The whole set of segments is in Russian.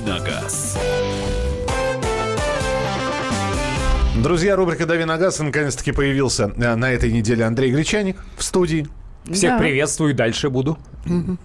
«Давиногаз». Друзья, рубрика «Дави на газ» наконец-таки появился э, на этой неделе Андрей Гречаник в студии. Всех да. приветствую, дальше буду.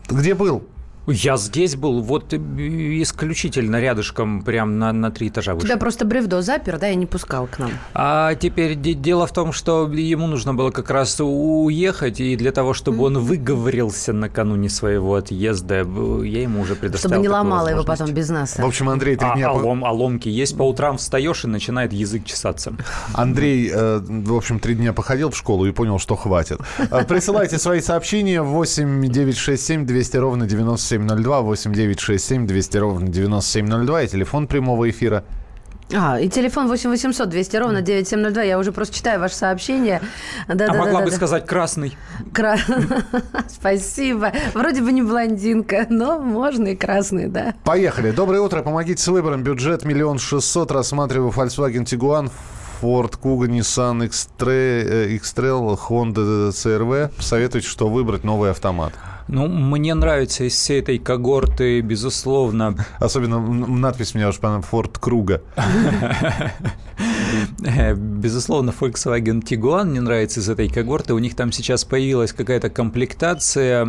Где был? Я здесь был, вот исключительно рядышком, прям на, на три этажа выше. Тебя просто бревдо запер, да, и не пускал к нам. А теперь дело в том, что ему нужно было как раз уехать, и для того, чтобы mm-hmm. он выговорился накануне своего отъезда, я ему уже предоставил Чтобы не ломало его потом без нас. В общем, Андрей, три а, дня... А, лом, а ломки есть, по утрам встаешь и начинает язык чесаться. Андрей, э, в общем, три дня походил в школу и понял, что хватит. Э, присылайте свои сообщения 8 967 200 ровно 97 9702, 8967 200 ровно 9702 и телефон прямого эфира а, и телефон 8 800 200 ровно 9702. Я уже просто читаю ваше сообщение. Да, а да, могла да, бы да. сказать красный. Кра... Спасибо. Вроде бы не блондинка, но можно и красный, да. Поехали. Доброе утро. Помогите с выбором. Бюджет миллион шестьсот. Рассматриваю Volkswagen Tiguan, Ford Kuga, Nissan X-Trail, Honda CRV. Советуйте, что выбрать новый автомат. Ну, мне нравится из всей этой когорты, безусловно. Особенно надпись меня уж понравилась, Форд Круга. Безусловно, Volkswagen Tiguan мне нравится из этой когорты. У них там сейчас появилась какая-то комплектация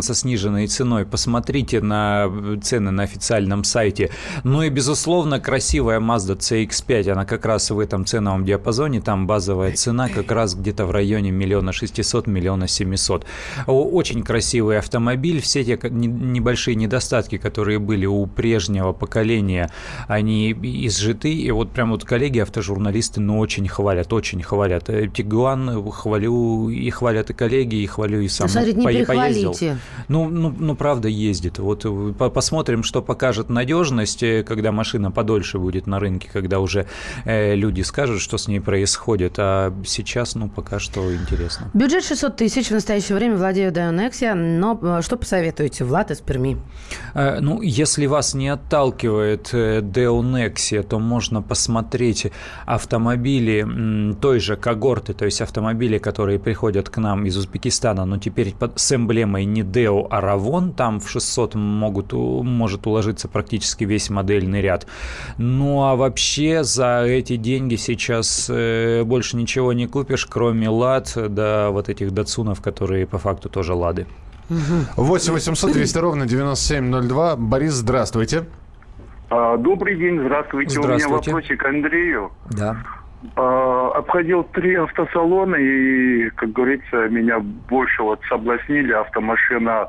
со сниженной ценой. Посмотрите на цены на официальном сайте. Ну и, безусловно, красивая Mazda CX-5. Она как раз в этом ценовом диапазоне. Там базовая цена как раз где-то в районе миллиона шестисот, миллиона семисот. Очень красивый автомобиль. Все те небольшие недостатки, которые были у прежнего поколения, они изжиты. И вот прям вот коллеги автожурналисты журналисты, ну, очень хвалят, очень хвалят. Э, Тигуан хвалю, и хвалят и коллеги, и хвалю и сам. Смотрите, не по- поездил. Ну, ну, ну, правда, ездит. Вот э, посмотрим, что покажет надежность, э, когда машина подольше будет на рынке, когда уже э, люди скажут, что с ней происходит. А сейчас, ну, пока что интересно. Бюджет 600 тысяч в настоящее время владею Dionexia, но что посоветуете, Влад из Перми? Э, ну, если вас не отталкивает Dionexia, то можно посмотреть автомобили той же когорты, то есть автомобили, которые приходят к нам из Узбекистана, но теперь под, с эмблемой не Deo, а Ravon, там в 600 могут, может уложиться практически весь модельный ряд. Ну а вообще за эти деньги сейчас э, больше ничего не купишь, кроме лад, да вот этих датсунов, которые по факту тоже лады. 8 800 200 ровно 9702. Борис, здравствуйте. А, добрый день, здравствуйте. здравствуйте. У меня вопросик к Андрею. Да. А, обходил три автосалона и, как говорится, меня больше вот соблазнили автомашина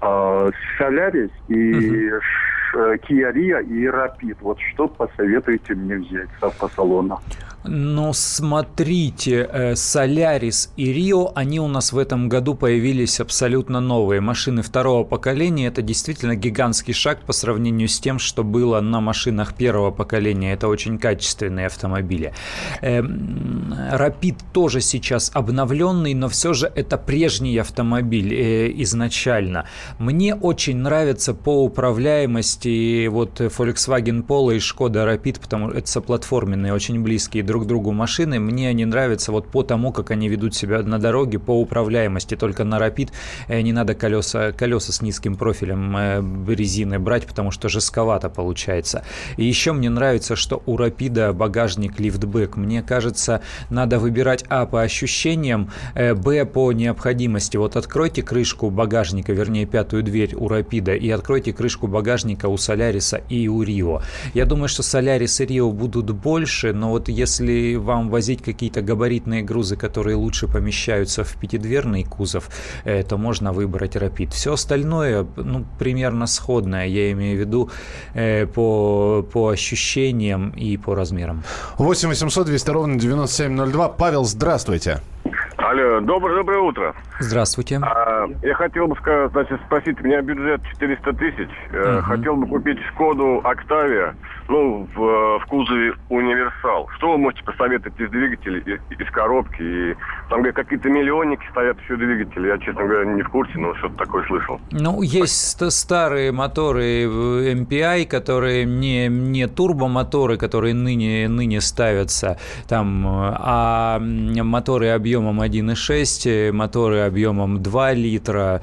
а, Солярис и угу. Kia Rio и Rapid. Вот что посоветуете мне взять с автосалона? Но смотрите, Солярис э, и Рио, они у нас в этом году появились абсолютно новые. Машины второго поколения – это действительно гигантский шаг по сравнению с тем, что было на машинах первого поколения. Это очень качественные автомобили. Рапид эм, тоже сейчас обновленный, но все же это прежний автомобиль э, изначально. Мне очень нравится по управляемости вот Volkswagen Polo и Skoda Rapid, потому что это соплатформенные, очень близкие друг другу машины. Мне они нравятся вот по тому, как они ведут себя на дороге, по управляемости. Только на Rapid э, не надо колеса, колеса с низким профилем э, резины брать, потому что жестковато получается. И еще мне нравится, что у Rapid багажник лифтбэк. Мне кажется, надо выбирать А по ощущениям, э, Б по необходимости. Вот откройте крышку багажника, вернее пятую дверь у Rapid и откройте крышку багажника у Соляриса и у Рио. Я думаю, что Солярис и Рио будут больше, но вот если если вам возить какие-то габаритные грузы, которые лучше помещаются в пятидверный кузов, э, то можно выбрать Rapid. Все остальное, ну, примерно сходное, я имею в виду э, по, по ощущениям и по размерам. 8 800 200 ровно 9702. Павел, здравствуйте. Алло, доброе, доброе утро. Здравствуйте. А, я хотел бы сказать, значит, спросить, у меня бюджет 400 тысяч. Угу. Хотел бы купить Шкоду Октавия, ну, в, в кузове Универсал. Что вы можете посоветовать из двигателей, из, из коробки? И, там говорят, какие-то миллионники стоят еще двигатели. Я, честно говоря, не в курсе, но что-то такое слышал. Ну, есть старые моторы MPI, которые не, не турбомоторы, которые ныне, ныне ставятся, там, а моторы объемом 1 1.6, моторы объемом 2 литра,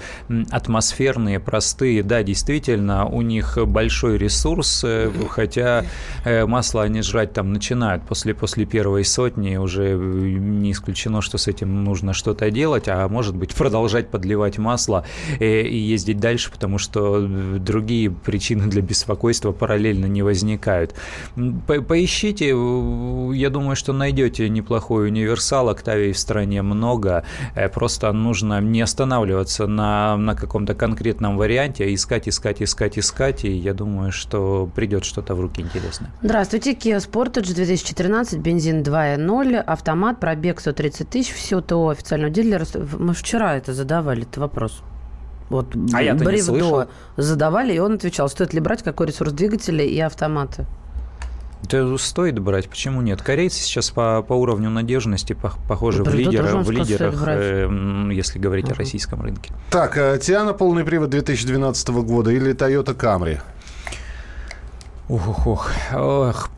атмосферные, простые. Да, действительно, у них большой ресурс, хотя масло они жрать там начинают после, после первой сотни, уже не исключено, что с этим нужно что-то делать, а может быть продолжать подливать масло и ездить дальше, потому что другие причины для беспокойства параллельно не возникают. Поищите, я думаю, что найдете неплохой универсал, Октавии в стране много, э, просто нужно не останавливаться на, на каком-то конкретном варианте, а искать, искать, искать, искать, и я думаю, что придет что-то в руки интересное. Здравствуйте, Kia Sportage 2013, бензин 2.0, автомат, пробег 130 тысяч, все ТО официального дилера. Мы вчера это задавали, этот вопрос. Вот а я Бревдо задавали, и он отвечал, стоит ли брать какой ресурс двигателя и автоматы. Это стоит брать, почему нет? Корейцы сейчас по, по уровню надежности похожи в, лидера, в лидерах, э, если говорить uh-huh. о российском рынке. Так, э, Тиана полный привод 2012 года или Toyota Camry? Ух, ух, ох,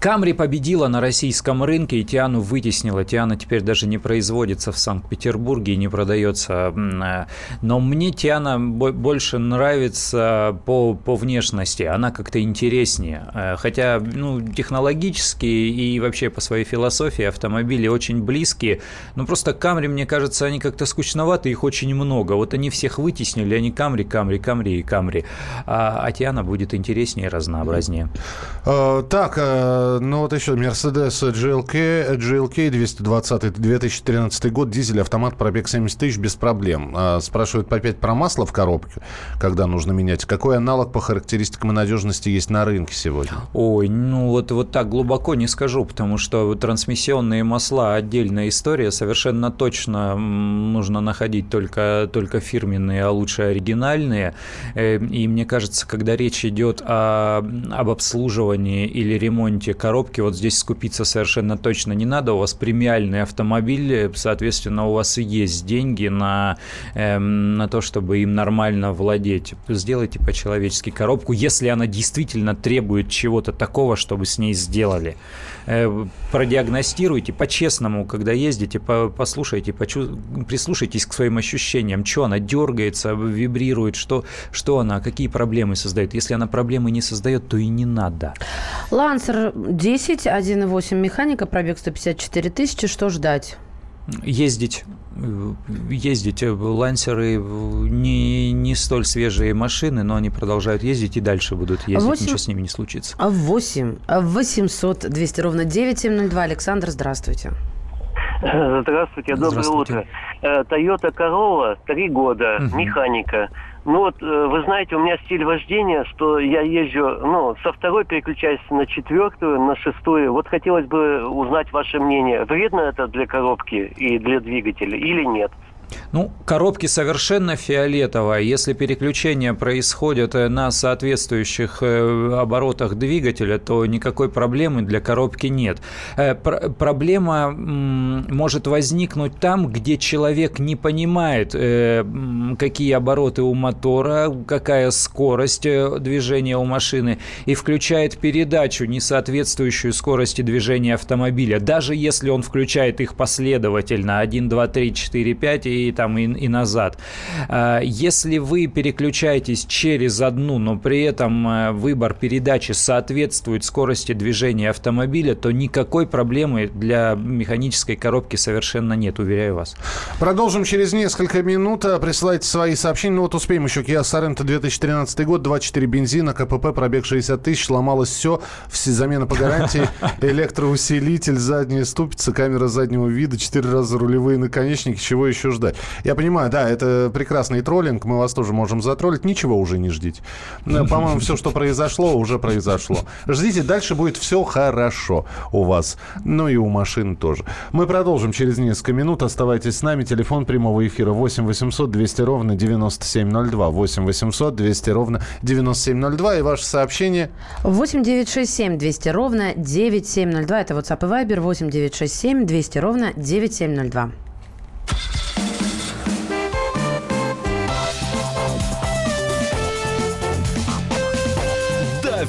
Камри победила на российском рынке, и Тиану вытеснила. Тиана теперь даже не производится в Санкт-Петербурге и не продается. Э, но мне Тиана больше нравится по, по внешности. Она как-то интереснее. Э, хотя ну, технологически и вообще по своей философии автомобили очень близкие. Но просто Камри, мне кажется, они как-то скучноваты, их очень много. Вот они всех вытеснили, они Камри, Камри, Камри и Камри. А, а Тиана будет интереснее и разнообразнее. Uh, так, Э, ну вот еще Mercedes GLK, GLK 220 2013 год, дизель, автомат, пробег 70 тысяч без проблем. А, спрашивают опять про масло в коробке, когда нужно менять. Какой аналог по характеристикам и надежности есть на рынке сегодня? Ой, ну вот, вот так глубоко не скажу, потому что трансмиссионные масла отдельная история. Совершенно точно нужно находить только, только фирменные, а лучше оригинальные. Э, и мне кажется, когда речь идет о, об обслуживании или ремонте коробки вот здесь скупиться совершенно точно не надо. У вас премиальный автомобиль, соответственно, у вас и есть деньги на, э, на то, чтобы им нормально владеть. Сделайте по-человечески коробку, если она действительно требует чего-то такого, чтобы с ней сделали. Э, продиагностируйте по-честному, когда ездите, послушайте, почу... прислушайтесь к своим ощущениям, что она дергается, вибрирует, что, что она, какие проблемы создает. Если она проблемы не создает, то и не надо. Лансер 10, 1.8 механика, пробег 154 тысячи, что ждать? ездить, ездить. Лансеры не, не столь свежие машины, но они продолжают ездить и дальше будут ездить. 8... Ничего с ними не случится. 8 800 200 ровно 9702. Александр, здравствуйте. Здравствуйте, доброе Здравствуйте. утро. Э, Toyota Corolla, три года, угу. механика. Ну вот, э, вы знаете, у меня стиль вождения, что я езжу, ну, со второй переключаюсь на четвертую, на шестую. Вот хотелось бы узнать ваше мнение, вредно это для коробки и для двигателя или нет? Ну, коробки совершенно фиолетовая. Если переключение происходит э, на соответствующих э, оборотах двигателя, то никакой проблемы для коробки нет. Э, пр проблема может возникнуть там, где человек не понимает, какие обороты у мотора, какая скорость движения у машины, и включает передачу, не соответствующую скорости движения автомобиля. Даже если он включает их последовательно 1, 2, 3, 4, 5 и и, там, и, и назад. А, если вы переключаетесь через одну, но при этом э, выбор передачи соответствует скорости движения автомобиля, то никакой проблемы для механической коробки совершенно нет, уверяю вас. Продолжим через несколько минут. Присылайте свои сообщения. Ну вот успеем еще. Kia Sorento 2013 год, 24 бензина, КПП, пробег 60 тысяч, сломалось все, все замена по гарантии, электроусилитель, задняя ступица, камера заднего вида, 4 раза рулевые наконечники, чего еще ждать? Я понимаю, да, это прекрасный троллинг, мы вас тоже можем затроллить, ничего уже не ждите. Э, по-моему, все, что произошло, уже произошло. Ждите, дальше будет все хорошо у вас, ну и у машин тоже. Мы продолжим через несколько минут, оставайтесь с нами, телефон прямого эфира 8 800 200 ровно 9702, 8 800 200 ровно 9702 и ваше сообщение 8 967 200 ровно 9702, это WhatsApp и Viber 8 967 200 ровно 9702.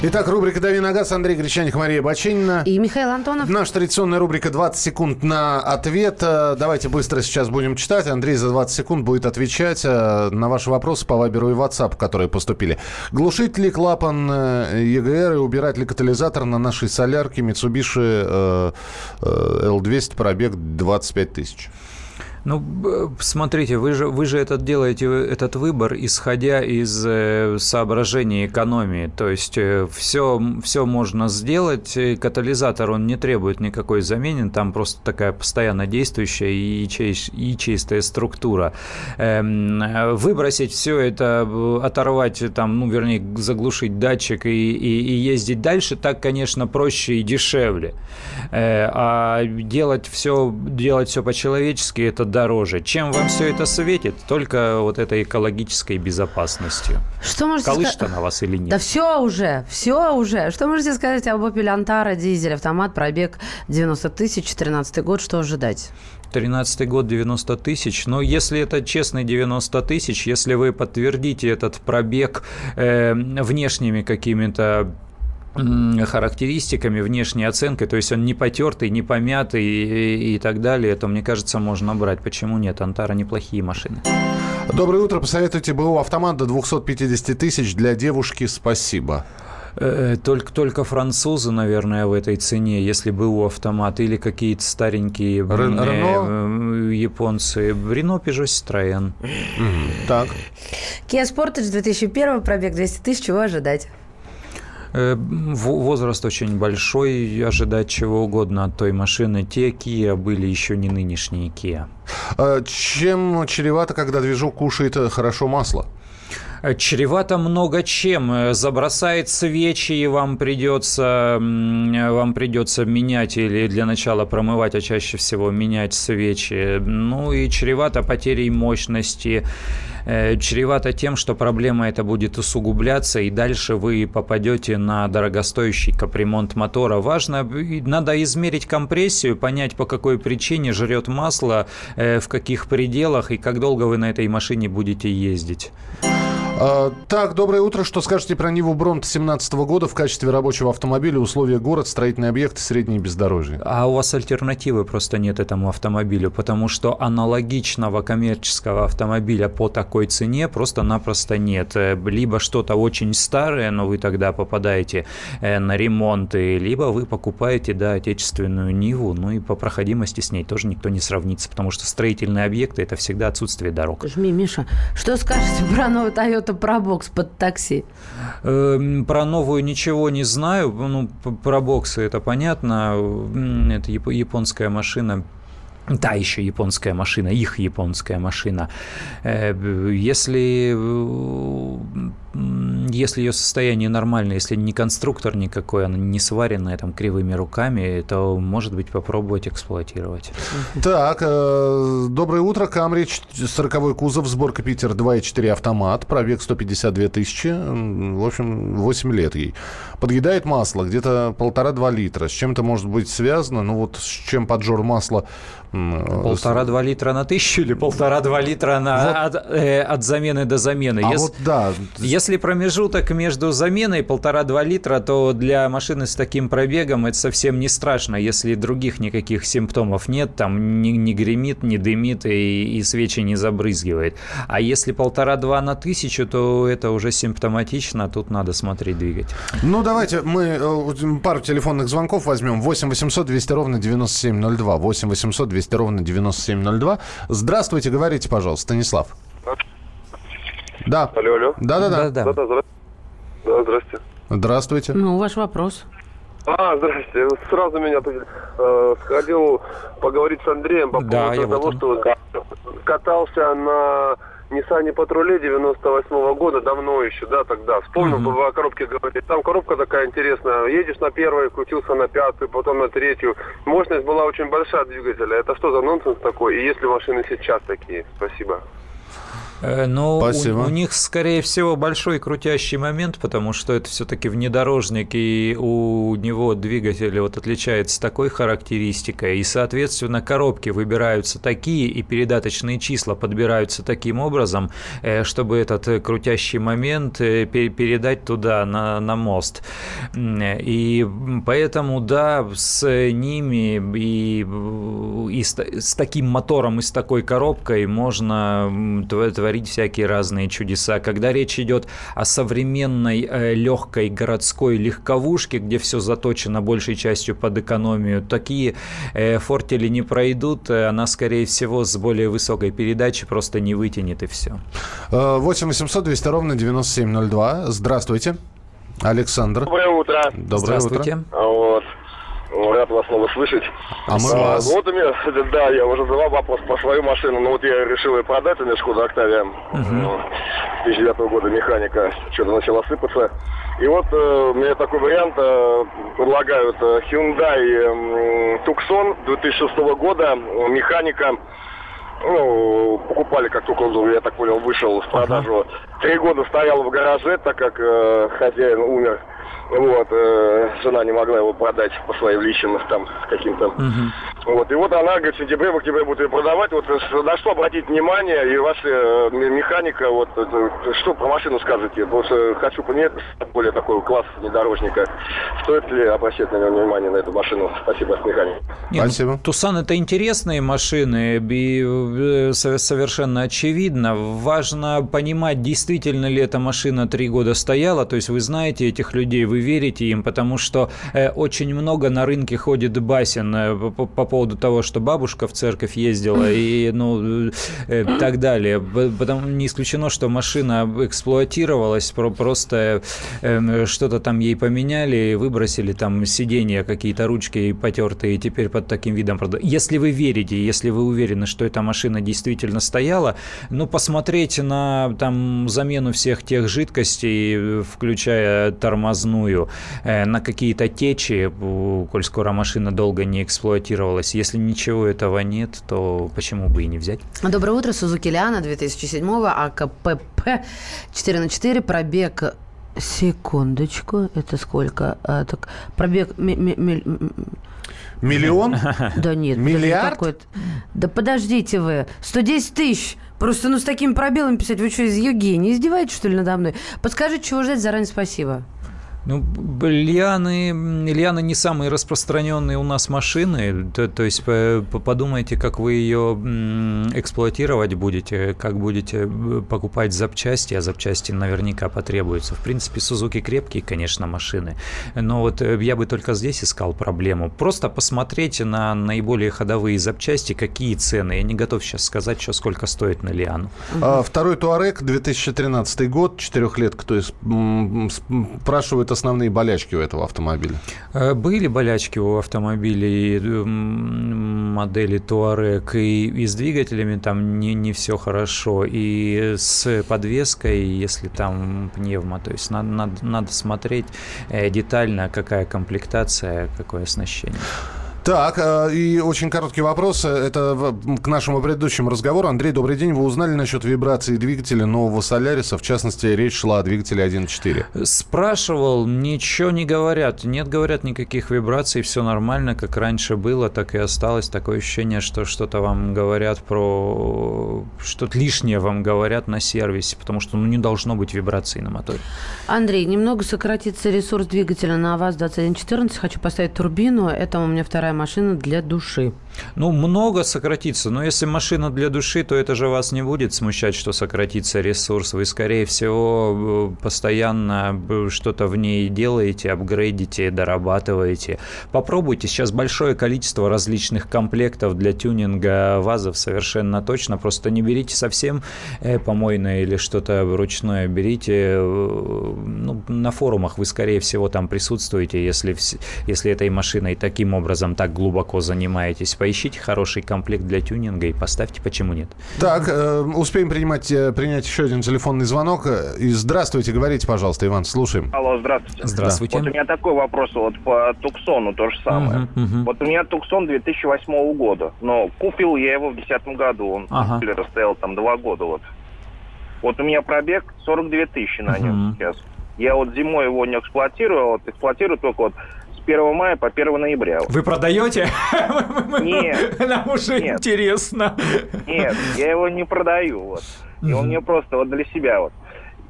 Итак, рубрика «Дави на газ». Андрей Гречаник, Мария Бачинина. И Михаил Антонов. Наша традиционная рубрика «20 секунд на ответ». Э, Давайте быстро сейчас будем читать. Андрей за 20 секунд будет отвечать э, на ваши вопросы по Вайберу и WhatsApp, которые поступили. Глушить ли клапан э, ЕГР и убирать ли катализатор на нашей солярке Mitsubishi L200 пробег 25 тысяч? Ну, смотрите, вы же, вы же этот делаете этот выбор, исходя из э, соображений экономии. То есть э, все, все можно сделать. Катализатор, он не требует никакой замены. Там просто такая постоянно действующая и, и чистая структура. Эм, выбросить все это, оторвать, там, ну, вернее, заглушить датчик и, и, и ездить дальше, так, конечно, проще и дешевле. Э, а делать все, делать все по-человечески, это дороже. Чем вам все это светит? Только вот этой экологической безопасностью. Что можете Колышет она вас или нет? Да все уже, все уже. Что можете сказать об Opel Antara, дизель, автомат, пробег 90 тысяч, 14 год, что ожидать? 13 год 90 тысяч. Но если это честный 90 тысяч, если вы подтвердите этот пробег э, внешними какими-то характеристиками, внешней оценкой, то есть он не потертый, не помятый и, и так далее, то, мне кажется, можно брать. Почему нет? Антара неплохие машины. Доброе утро. Посоветуйте БУ автомат до 250 тысяч для девушки. Спасибо. Э, только, только французы, наверное, в этой цене, если БУ автомат, или какие-то старенькие Рен, э, Рено? японцы. Рено, Peugeot, Citroёn. Так. Kia Sportage 2001, пробег 200 тысяч, чего ожидать? Э, возраст очень большой, ожидать чего угодно от той машины. Те Kia были еще не нынешние Kia. А чем чревато, когда движок кушает хорошо масло? Э, чревато много чем. Э, забросает свечи, и вам придется, вам придется менять или для начала промывать, а чаще всего менять свечи. Ну и чревато потерей мощности Э, чревато тем, что проблема эта будет усугубляться, и дальше вы попадете на дорогостоящий капремонт мотора. Важно, надо измерить компрессию, понять, по какой причине жрет масло, э, в каких пределах и как долго вы на этой машине будете ездить. А, так, доброе утро. Что скажете про Ниву Бронт 17 года в качестве рабочего автомобиля, условия город, строительные объекты, средние бездорожье? А у вас альтернативы просто нет этому автомобилю, потому что аналогичного коммерческого автомобиля по такой цене просто-напросто нет. Э, либо что-то очень старое, но вы тогда попадаете э, на ремонты, либо вы покупаете, да, отечественную Ниву, ну и по проходимости с ней тоже никто не сравнится, потому что строительные объекты – это всегда отсутствие дорог. Жми, Миша, что скажете про новую Toyota что про бокс под такси? Э, про новую ничего не знаю. Ну, про боксы это понятно. Это японская машина та еще японская машина, их японская машина. Э, если, если ее состояние нормальное, если не конструктор никакой, она не сваренная там кривыми руками, то, может быть, попробовать эксплуатировать. Так, э, доброе утро. Камри, 40 кузов, сборка Питер 2.4 автомат, пробег 152 тысячи, в общем, 8 лет ей. Подъедает масло, где-то полтора-два литра. С чем это может быть связано? Ну вот с чем поджор масла Полтора-два литра на тысячу или полтора-два литра на, вот. от, э, от замены до замены? А если, вот да. Если промежуток между заменой полтора-два литра, то для машины с таким пробегом это совсем не страшно, если других никаких симптомов нет, там не, не гремит, не дымит и, и свечи не забрызгивает. А если полтора-два на тысячу, то это уже симптоматично, тут надо смотреть двигатель. Ну, давайте мы э, пару телефонных звонков возьмем. 8 800 200 ровно 9702. 8 800 200 200 ровно 9702. Здравствуйте, говорите, пожалуйста, Станислав. Да. Алло, алло. Да-да-да. Да, да, да. Да, здрасте. Здравствуйте. Ну, ваш вопрос. А, здрасте. Сразу меня э, сходил поговорить с Андреем по да, поводу того, вот что катался на Nissan Патруле 98 -го года, давно еще, да, тогда. Вспомнил, угу. о коробке говорить. Там коробка такая интересная. Едешь на первой, крутился на пятую, потом на третью. Мощность была очень большая двигателя. Это что за нонсенс такой? И есть ли машины сейчас такие? Спасибо. Э, но у, у них, скорее всего, большой крутящий момент, потому что это все-таки внедорожник, и у него двигатель вот отличается такой характеристикой, и, соответственно, коробки выбираются такие, и передаточные числа подбираются таким образом, э, чтобы этот крутящий момент э, передать туда, на, на мост. И поэтому, да, с ними и, и с, с таким мотором и с такой коробкой можно творить творить всякие разные чудеса. Когда речь идет о современной э, легкой городской легковушке, где все заточено большей частью под экономию, такие э, фортели не пройдут. Э, она, скорее всего, с более высокой передачей просто не вытянет и все. 8 800 200 ровно 9702. Здравствуйте. Александр. Доброе утро. Доброе Здравствуйте. утро. Вот. Рад вас снова слышать. А мы а, вас. Вот у меня, да, я уже задал вопрос про свою машину, но вот я решил ее продать, у меня Шкода Октавия угу. 2009 года, механика, что-то начала сыпаться. И вот э, мне такой вариант э, предлагают э, Hyundai э, Tucson 2006 года, механика, ну, покупали, как только он, я так понял, вышел в продажу. Три года стоял в гараже, так как э, хозяин умер. Вот, э, жена не могла его продать по своим личным там каким-то. Угу. Вот, и вот она, говорит, в сентябре, в октябре будет ее продавать. Вот э, на что обратить внимание, и ваша э, механика, вот, э, что про машину скажете? Потому что хочу понять более такой класс внедорожника. Стоит ли обращать на него внимание, на эту машину? Спасибо, механик. Нет, Спасибо. Тусан это интересные машины, и совершенно очевидно. Важно понимать, действительно ли эта машина три года стояла, то есть вы знаете этих людей, вы верите им, потому что э, очень много на рынке ходит басен э, по, по поводу того, что бабушка в церковь ездила и ну э, так далее. Потому не исключено, что машина эксплуатировалась, про, просто э, что-то там ей поменяли, выбросили там сиденья какие-то ручки потертые, и теперь под таким видом продают. Если вы верите, если вы уверены, что эта машина действительно стояла, ну посмотреть на там замену всех тех жидкостей, включая тормозную э, на какие-то течи, коль скоро машина долго не эксплуатировалась. Если ничего этого нет, то почему бы и не взять? Доброе утро, Сузуки Лиана 2007 АКПП 4 на 4, пробег Секундочку, это сколько? А, так, пробег... Миллион? Да нет. Миллиард? Да подождите вы. 110 тысяч. Просто ну с такими пробелами писать. Вы что, из Евгении издеваетесь, что ли, надо мной? Подскажите, чего ждать, заранее спасибо. Ну, лианы, лианы не самые распространенные у нас машины, то, то есть подумайте, как вы ее эксплуатировать будете, как будете э, покупать запчасти, а запчасти наверняка потребуются. В принципе, Сузуки крепкие, конечно, машины, но вот э, я бы только здесь искал проблему. Просто посмотрите на наиболее ходовые запчасти, какие цены. Я не готов сейчас сказать, что сколько стоит на Лиану. А, второй Туарек, 2013 год, четырехлетка, то есть спрашивают основные болячки у этого автомобиля? Э, были болячки у автомобилей модели Touareg, и, и с двигателями там не, не все хорошо, и с подвеской, если там пневма, то есть надо, надо, надо смотреть э, детально, какая комплектация, какое оснащение. Так, э, и очень короткий вопрос. Это к нашему предыдущему разговору. Андрей, добрый день. Вы узнали насчет вибрации двигателя нового Соляриса? В частности, речь шла о двигателе 1.4. Спрашивал, ничего не говорят. Нет, говорят, никаких вибраций, все нормально, как раньше было, так и осталось. Такое ощущение, что что-то вам говорят про... Что-то лишнее вам говорят на сервисе, потому что ну, не должно быть вибраций на моторе. Андрей, немного сократится ресурс двигателя на ВАЗ-2114. Хочу поставить турбину. Это у меня вторая машина для души. Ну, много сократится. Но если машина для души, то это же вас не будет смущать, что сократится ресурс. Вы, скорее всего, постоянно что-то в ней делаете, апгрейдите, дорабатываете. Попробуйте. Сейчас большое количество различных комплектов для тюнинга ВАЗов совершенно точно. Просто не берите совсем э, помойное или что-то ручное. Берите э, ну, на форумах. Вы, скорее всего, там присутствуете, если, если этой машиной таким образом так глубоко занимаетесь поищите хороший комплект для тюнинга и поставьте, почему нет. Так, э, успеем принимать, э, принять еще один телефонный звонок. И здравствуйте, говорите, пожалуйста, Иван, слушаем. Алло, здравствуйте. Здравствуйте. Вот у меня такой вопрос вот по Туксону то же самое. Угу, угу. Вот у меня Туксон 2008 года, но купил я его в 2010 году, он Ага. стоял там два года вот. Вот у меня пробег 42 тысячи на нем Мгм. сейчас. Я вот зимой его не эксплуатирую, а вот эксплуатирую только вот с 1 мая по 1 ноября. Вы продаете? Нет. Нам уже Нет. интересно. Нет, я его не продаю, вот. И он мне просто вот для себя вот.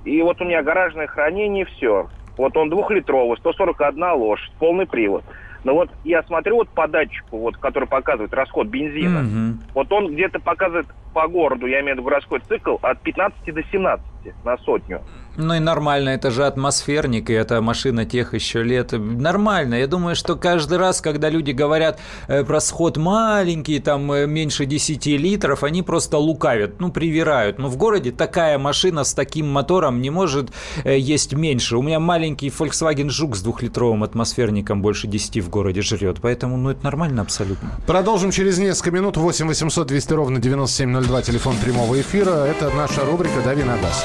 И вот у меня гаражное хранение, все. Вот он двухлитровый, 141 лошадь, полный привод. Но вот я смотрю вот по датчику, вот, который показывает расход бензина. Мгм. Вот он где-то показывает по городу, я имею в виду городской цикл, от 15 до 17 на сотню. Ну и нормально, это же атмосферник, и это машина тех еще лет. Нормально. Я думаю, что каждый раз, когда люди говорят э, про сход маленький, там э, меньше 10 литров, они просто лукавят, ну, привирают. Но в городе такая машина с таким мотором не может э, есть меньше. У меня маленький Volkswagen Жук с двухлитровым атмосферником больше 10 в городе жрет. Поэтому, ну, это нормально абсолютно. Продолжим через несколько минут. 8 800 200 ровно 9702, телефон прямого эфира. Это наша рубрика «Дави на газ».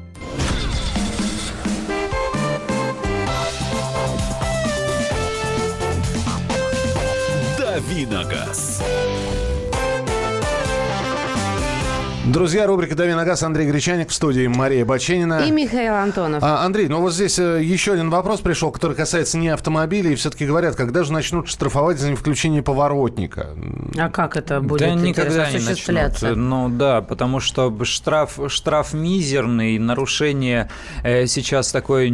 «Дави Друзья, рубрика «Дави на газ». Андрей Гречаник в студии Мария Баченина. И Михаил Антонов. А, Андрей, ну вот здесь э, еще один вопрос пришел, который касается не автомобилей. Все-таки говорят, когда же начнут штрафовать за невключение поворотника? А как это будет да никогда не осуществляться? начнут. Ну да, потому что штраф, штраф мизерный, нарушение э, сейчас такое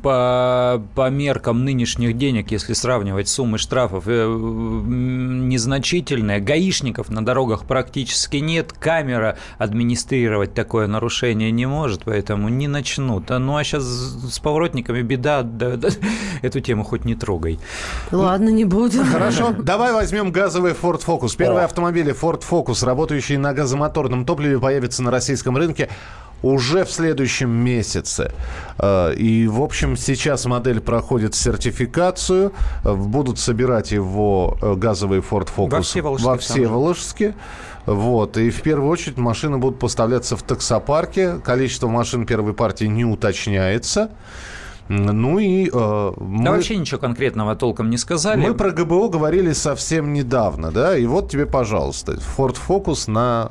по, по меркам нынешних денег, если сравнивать суммы штрафов, э, незначительное. Гаишников на дорогах практически нет, камера администрировать такое нарушение не может, поэтому не начнут. А, Ну а сейчас с поворотниками беда, да, да, эту тему хоть не трогай. Ладно, не буду. Хорошо, давай возьмем газовый Ford Focus. Первые автомобили Ford Focus, работающие на газомоторном топливе, появятся на российском рынке уже в следующем месяце. Э, И, в общем, сейчас модель проходит сертификацию. Будут собирать его э, газовый Ford Focus Во Всеволожске во. Всеволожске. Вот. И в первую очередь машины будут поставляться в таксопарке. Количество машин первой партии не уточняется. Ну и э, мы... Да вообще ничего конкретного толком не сказали. Мы про ГБО говорили совсем недавно, да, и вот тебе, пожалуйста, Ford Focus на На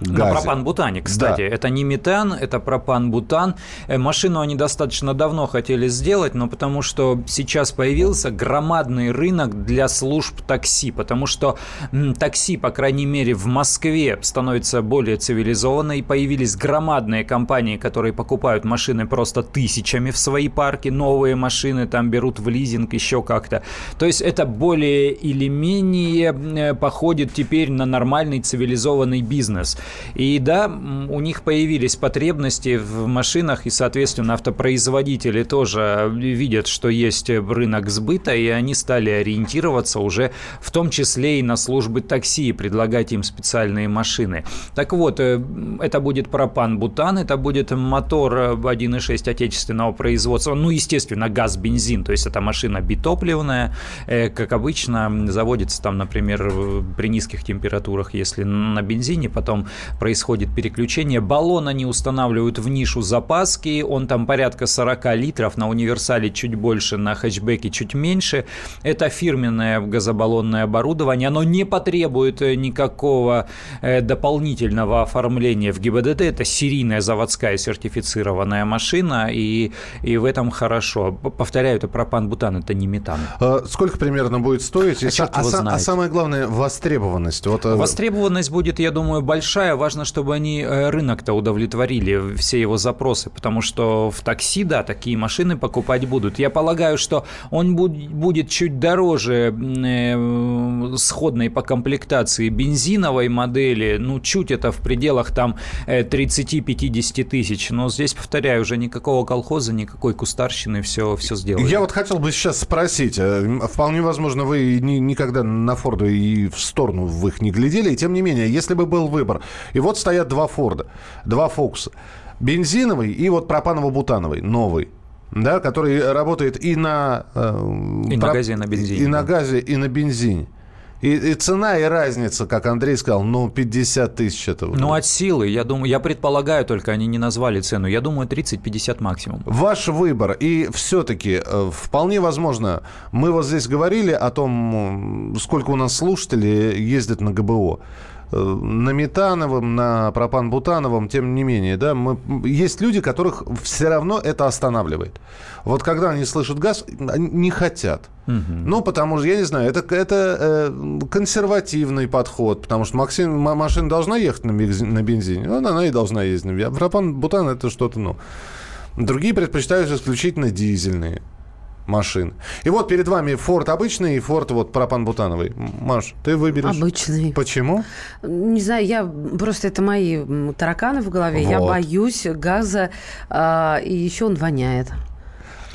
газе. пропан-бутане, кстати. Да. Это не метан, это пропан-бутан. Э, Машину они достаточно давно хотели сделать, но потому что сейчас появился громадный рынок для служб такси, потому что м, такси, по крайней мере, в Москве становится более цивилизованной. Появились громадные компании, которые покупают машины просто тысячами в свои парки, новые машины там берут в лизинг, еще как-то. То есть это более или менее э, походит теперь на нормальный цивилизованный бизнес. И да, у них появились потребности в машинах, и, соответственно, автопроизводители тоже видят, что есть рынок сбыта, и они стали ориентироваться уже в том числе и на службы такси, и предлагать им специальные машины. Так вот, э, это будет пропан-бутан, это будет мотор э, 1.6 отечественного производства, ну, естественно, газ-бензин, то есть это машина битопливная, э, как обычно, заводится там, например, при низких температурах, если на бензине, потом происходит переключение. Баллон они устанавливают в нишу запаски, он там порядка 40 литров, на универсале чуть больше, на хэтчбеке чуть меньше. Это фирменное газобаллонное оборудование, оно не потребует э, никакого э, дополнительного оформления в ГИБДД, это серийная заводская сертифицированная машина, и, и в этом хорошо. Повторяю, это пропан-бутан, это не метан. А сколько примерно будет стоить? А, а, а, а самое главное, востребованность. Вот, э, Востребованность будет, я думаю, большая. Важно, чтобы они э, рынок-то удовлетворили, все его запросы, потому что в такси, да, такие машины покупать будут. Я полагаю, что он будет чуть дороже э, сходной по комплектации бензиновой модели, ну, чуть это в пределах там 30-50 тысяч. Но здесь, повторяю, уже никакого колхоза, никакой кустарщины, все, все сделано. Я вот хотел бы сейчас спросить. э, Вполне возможно, вы ни- никогда на Форды и в сторону в их не глядели. И тем не менее, если бы был выбор, и вот стоят два Форда, два Фокуса, бензиновый и вот пропаново-бутановый, новый, да, который работает и на... э, И на газе, и на бензине, И на да. газе, и на бензине. И, и цена, и разница, как Андрей сказал, ну, 50 тысяч это... Ну, от силы, я думаю, я предполагаю, только они не назвали цену. Я думаю, 30-50 максимум. Ваш выбор. И все-таки э, вполне возможно, мы вот здесь говорили о том, сколько у нас слушателей ездят на ГБО. Э, На метановом, на пропан-бутановом, тем не менее, да, мы, есть люди, которых все равно это останавливает. Вот когда они слышат газ, они не хотят. Ну, потому что, я не знаю, это, это э, консервативный подход, потому что Максим, машина должна ехать на, на бензине, вот она и должна ездить на бензине. А пропан-бутан это что-то, ну... Другие предпочитают исключительно дизельные машины. И вот перед вами Форд обычный и Форд вот пропан-бутановый. Маш, ты выберешь? Обычный. Почему? Не знаю, я просто это мои тараканы в голове. Я Вот. боюсь газа, а, и еще он воняет.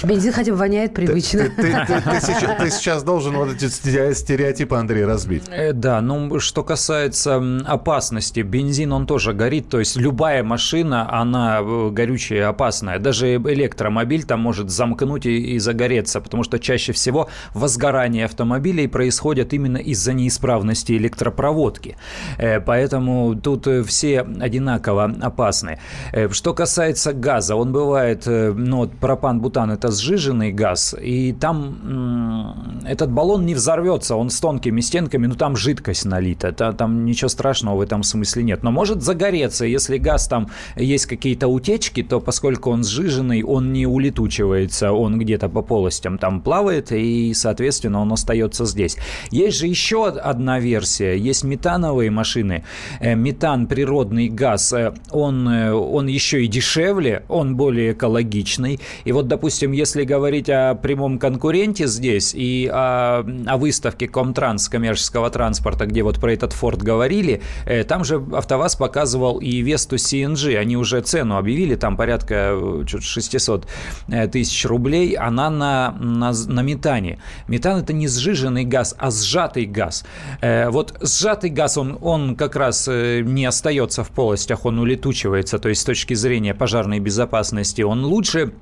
Бензин хотя бы воняет привычно. Ты, ты- ты- ты сейчас, ты сейчас должен вот эти стере- стереотипы, Андрей, разбить. Э, Да, ну что касается опасности, бензин он тоже горит, то есть любая машина, она э, горючая и опасная. Даже электромобиль там может замкнуть и, и загореться, потому что чаще всего возгорание автомобилей происходит именно из-за неисправности электропроводки. Э, Поэтому тут э, все одинаково опасны. Э, Что касается газа, он бывает, э, ну, вот пропан-бутан это сжиженный газ, и там этот баллон не взорвется, он с тонкими стенками, ну там жидкость налита, та- там ничего страшного в этом смысле нет. Но может загореться, если газ там есть какие-то утечки, то поскольку он сжиженный, он не улетучивается, он где-то по полостям там плавает, и, соответственно, он остается здесь. Есть же еще одна версия, есть метановые машины. Э, Метан, природный газ, э, он, э, он еще и дешевле, он более экологичный. И вот, допустим, если говорить о прямом конкуренте здесь и о, о выставке Комтранс коммерческого транспорта, где вот про этот Форд говорили, э, там же АвтоВАЗ показывал и Весту CNG, они уже цену объявили, там порядка э, чуть 600 э, тысяч рублей, она на, на, на метане. Метан это не сжиженный газ, а сжатый газ. Вот сжатый газ, он, он как раз не остается в полостях, он улетучивается, то есть с точки зрения пожарной безопасности он лучше,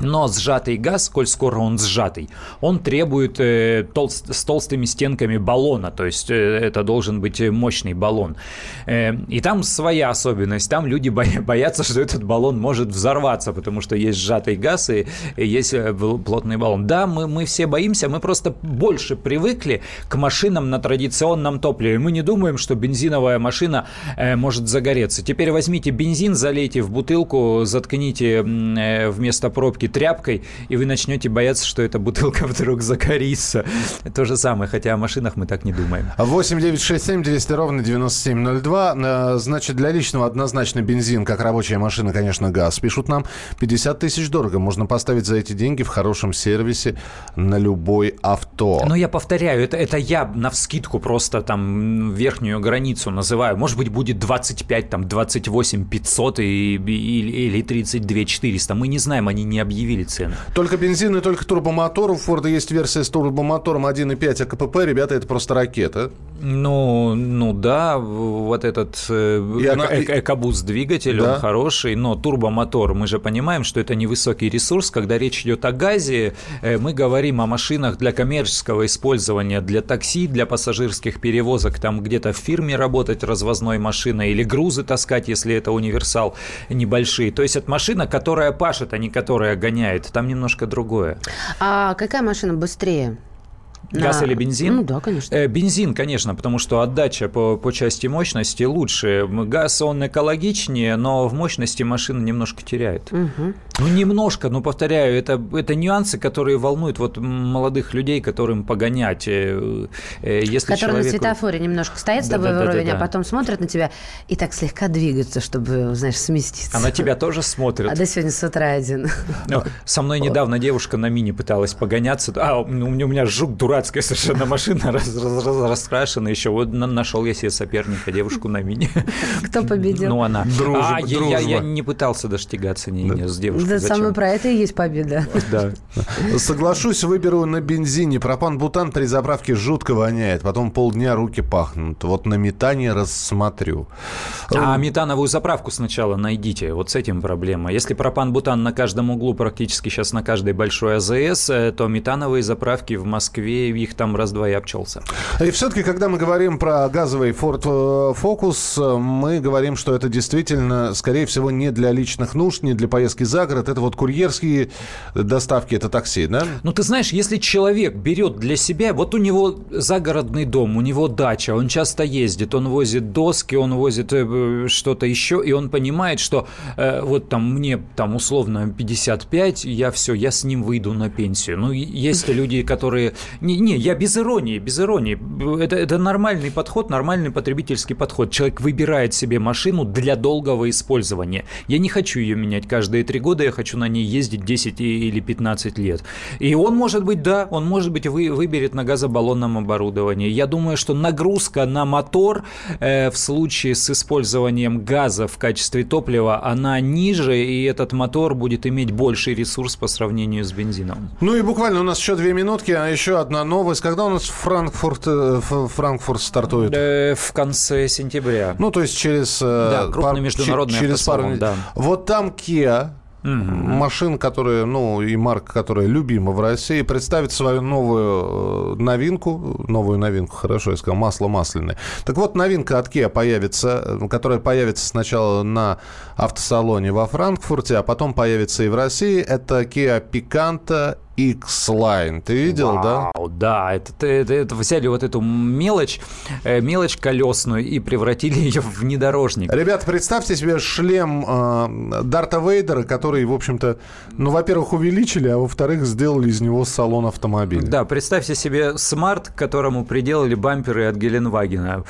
но сжатый газ, коль скоро он сжатый, он требует э, толст- с толстыми стенками баллона, то есть э, это должен быть э, мощный баллон. Э, и там своя особенность, там люди боя- боятся, что этот баллон может взорваться, потому что есть сжатый газ и, и есть э, плотный баллон. Да, мы, мы все боимся, мы просто больше привыкли к машинам на традиционном топливе. Мы не думаем, что бензиновая машина э, может загореться. Теперь возьмите бензин, залейте в бутылку, заткните э, вместо пробки тряпкой, и вы начнете бояться, что эта бутылка вдруг загорится. То же самое, хотя о машинах мы так не думаем. 8 9 6 7 200 ровно 9702. Э, Значит, для личного однозначно бензин, как рабочая машина, конечно, газ. Пишут нам, 50 тысяч дорого. Можно поставить за эти деньги в хорошем сервисе на любой авто. Но я повторяю, это, это я на вскидку просто там верхнюю границу называю. Может быть, будет 25, там 28 500 и, или, или 32 400. Мы не знаем, они не объявили объявили цены. Только бензин и только турбомотор. У Форда есть версия с турбомотором 1.5 АКПП. Ребята, это просто ракета. Ну, ну да, вот этот э, она- эко- экобуст двигатель, Да. он хороший, но турбомотор, мы же понимаем, что это невысокий ресурс. Когда речь идет о газе, э, мы говорим о машинах для коммерческого использования, для такси, для пассажирских перевозок, там где-то в фирме работать развозной машиной или грузы таскать, если это универсал небольшие. То есть это машина, которая пашет, а не которая гоняет. Там немножко другое. А какая машина быстрее? Газ На- или бензин? Ну да, конечно. Э, Бензин, конечно, потому что отдача по, по части мощности лучше. Газ, он экологичнее, но в мощности машина немножко теряет. Мгм. Ну, немножко, но повторяю, это, это нюансы, которые волнуют вот молодых людей, которым погонять. э, э, Если Которые на человеку- светофоре немножко стоят с Да, тобой да, да, вровень, да, а да. потом смотрят на тебя и так слегка двигаются, чтобы, знаешь, сместиться. А на тебя тоже смотрят. А да сегодня с утра один. Ну, Со мной недавно девушка на мини пыталась погоняться. А, у меня, жук дурацкая совершенно машина, раз- раз- раз- раскрашена еще. Вот на- нашел я себе соперника, девушку на мини. Кто победил? Ну, она. Дружба, а, я- я, я дружба. не пытался даже тягаться не, не с девушкой. Да Зачем? самое про это и есть победа. Да. Соглашусь, выберу на бензине. Пропан-бутан при заправке жутко воняет. Потом полдня руки пахнут. Вот на метание рассмотрю. А метановую заправку сначала найдите. Вот с этим проблема. Если пропан-бутан на каждом углу, практически сейчас на каждой большой АЗС, э, то метановые заправки в Москве, их там раз-два и обчелся. И все-таки, когда мы говорим про газовый Ford э, Focus, э, мы говорим, что это действительно, скорее всего, не для личных нужд, не для поездки за город. Это вот курьерские доставки, это такси, да? Ну, ты знаешь, если человек берет для себя, вот у него загородный дом, у него дача, он часто ездит, он возит доски, он возит э, что-то еще, и он понимает, что э, вот там мне там условно 55, я все, я с ним выйду на пенсию. Ну, и есть люди, которые... Не, не, я без иронии, без иронии. Это, это нормальный подход, нормальный потребительский подход. Человек выбирает себе машину для долгого использования. Я не хочу ее менять каждые три года, я хочу на ней ездить 10 и- или 15 лет. И он может быть, да, он может быть вы, выберет на газобаллонном оборудовании. Я думаю, что нагрузка на мотор э, в случае с использованием газа в качестве топлива, она ниже, и этот мотор будет иметь больший ресурс по сравнению с бензином. Ну и буквально у нас еще две минутки, а еще одна новость. Когда у нас Франкфурт, э, Франкфурт стартует? Э, в конце сентября. Ну, то есть через... э, Да, крупный пар- международный че- через пару да. Вот там Kia, машин, которые, ну, и марка, которая любима в России, представит свою новую новинку, новую новинку, хорошо, я сказал, масло масляное. Так вот, новинка от Kia появится, которая появится сначала на автосалоне во Франкфурте, а потом появится и в России. Это Kia Picanto X-Line. Ты видел, да? Вау, да, это, это, это взяли вот эту мелочь, э, мелочь колесную и превратили ее в внедорожник. Ребята, представьте себе шлем э, Дарта Вейдера, который, в общем-то, ну, во-первых, увеличили, а во-вторых, сделали из него салон автомобиля. Да, представьте себе смарт, к которому приделали бамперы от Геленвагена.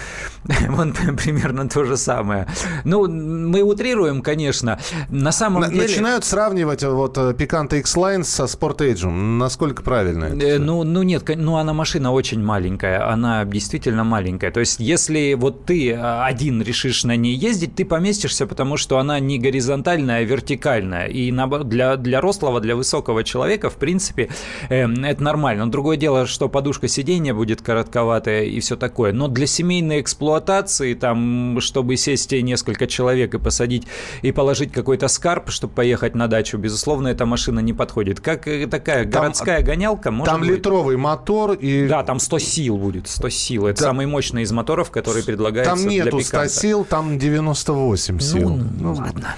Вон примерно то же самое. Ну, мы утрируем, конечно. На самом На- деле... Начинают сравнивать э, вот э, Picanto X-Line со Sportage. Насколько правильно это? Э, Ну, ну нет, ну она машина очень маленькая, она действительно маленькая. То есть, если вот ты а, один решишь на ней ездить, ты поместишься, потому что она не горизонтальная, а вертикальная. И наоборот, для, для рослого, для высокого человека, в принципе, э, это нормально. Но другое дело, что подушка сиденья будет коротковатая и все такое. Но для семейной эксплуатации, там, чтобы сесть несколько человек и посадить, и положить какой-то скарб, чтобы поехать на дачу, безусловно, эта машина не подходит. Как э, такая Там- городская гонялка, может Там быть. литровый мотор и... Да, там 100 сил будет, 100 сил. Это Да. самый мощный из моторов, который предлагается Там для нету 100 пиканта. сил, там 98 сил. Ну, ладно.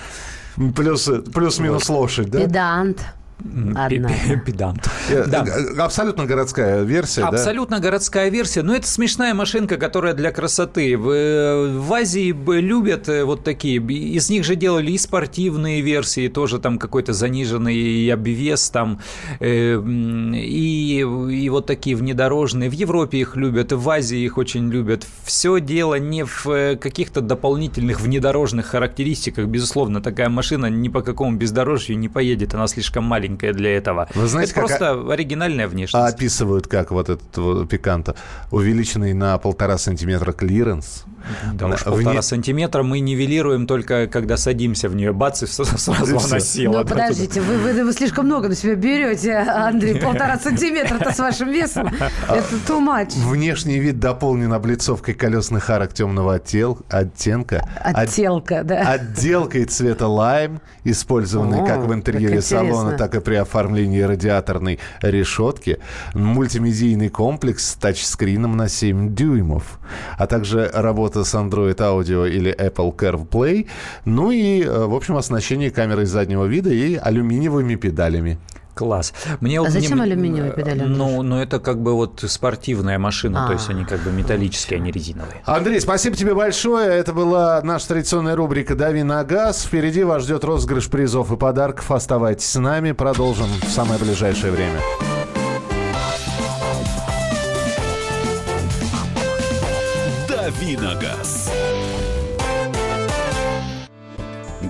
Плюс, плюс-минус лошадь, да? Педант. Одна. Педант. Да. э, Абсолютно городская версия, да? Абсолютно городская версия. Но это смешная машинка, которая для красоты. В, э, в Азии любят э, вот такие. Из них же делали и спортивные версии, тоже там какой-то заниженный обвес там. И, и вот такие внедорожные. В Европе их любят, в Азии их очень любят. Все дело не в каких-то дополнительных внедорожных характеристиках. Безусловно, такая машина ни по какому бездорожью не поедет. Она слишком маленькая для этого. Вы знаете, это как- просто оригинальная внешность. А описывают как вот этот вот Picanto. Увеличенный на полтора сантиметра клиренс. Да уж, полтора Вне... сантиметра мы нивелируем только, когда садимся в нее. Бац, и сразу она села. Ну, подождите, вы, вы, вы слишком много на себя берете, Андрей. Полтора сантиметра-то с вашим весом. Это too much. Внешний вид дополнен облицовкой колесных арок темного оттел, оттенка. Оттелка, да. Отделкой цвета лайм, использованной как в интерьере салона, так и при оформлении радиаторной решетки. Мультимедийный комплекс с тачскрином на 7 дюймов. А также работа с Android Audio или Apple CarPlay. Ну и, э, в общем, оснащение камерой заднего вида и алюминиевыми педалями. Класс. Мне, а зачем мне, алюминиевые педали? Ну, ну, это как бы вот спортивная машина, а то есть они как бы металлические, а не резиновые. Андрей, спасибо тебе большое. Это была наша традиционная рубрика «Дави на газ». Впереди вас ждет розыгрыш призов и подарков. Оставайтесь с нами. Продолжим в самое ближайшее время.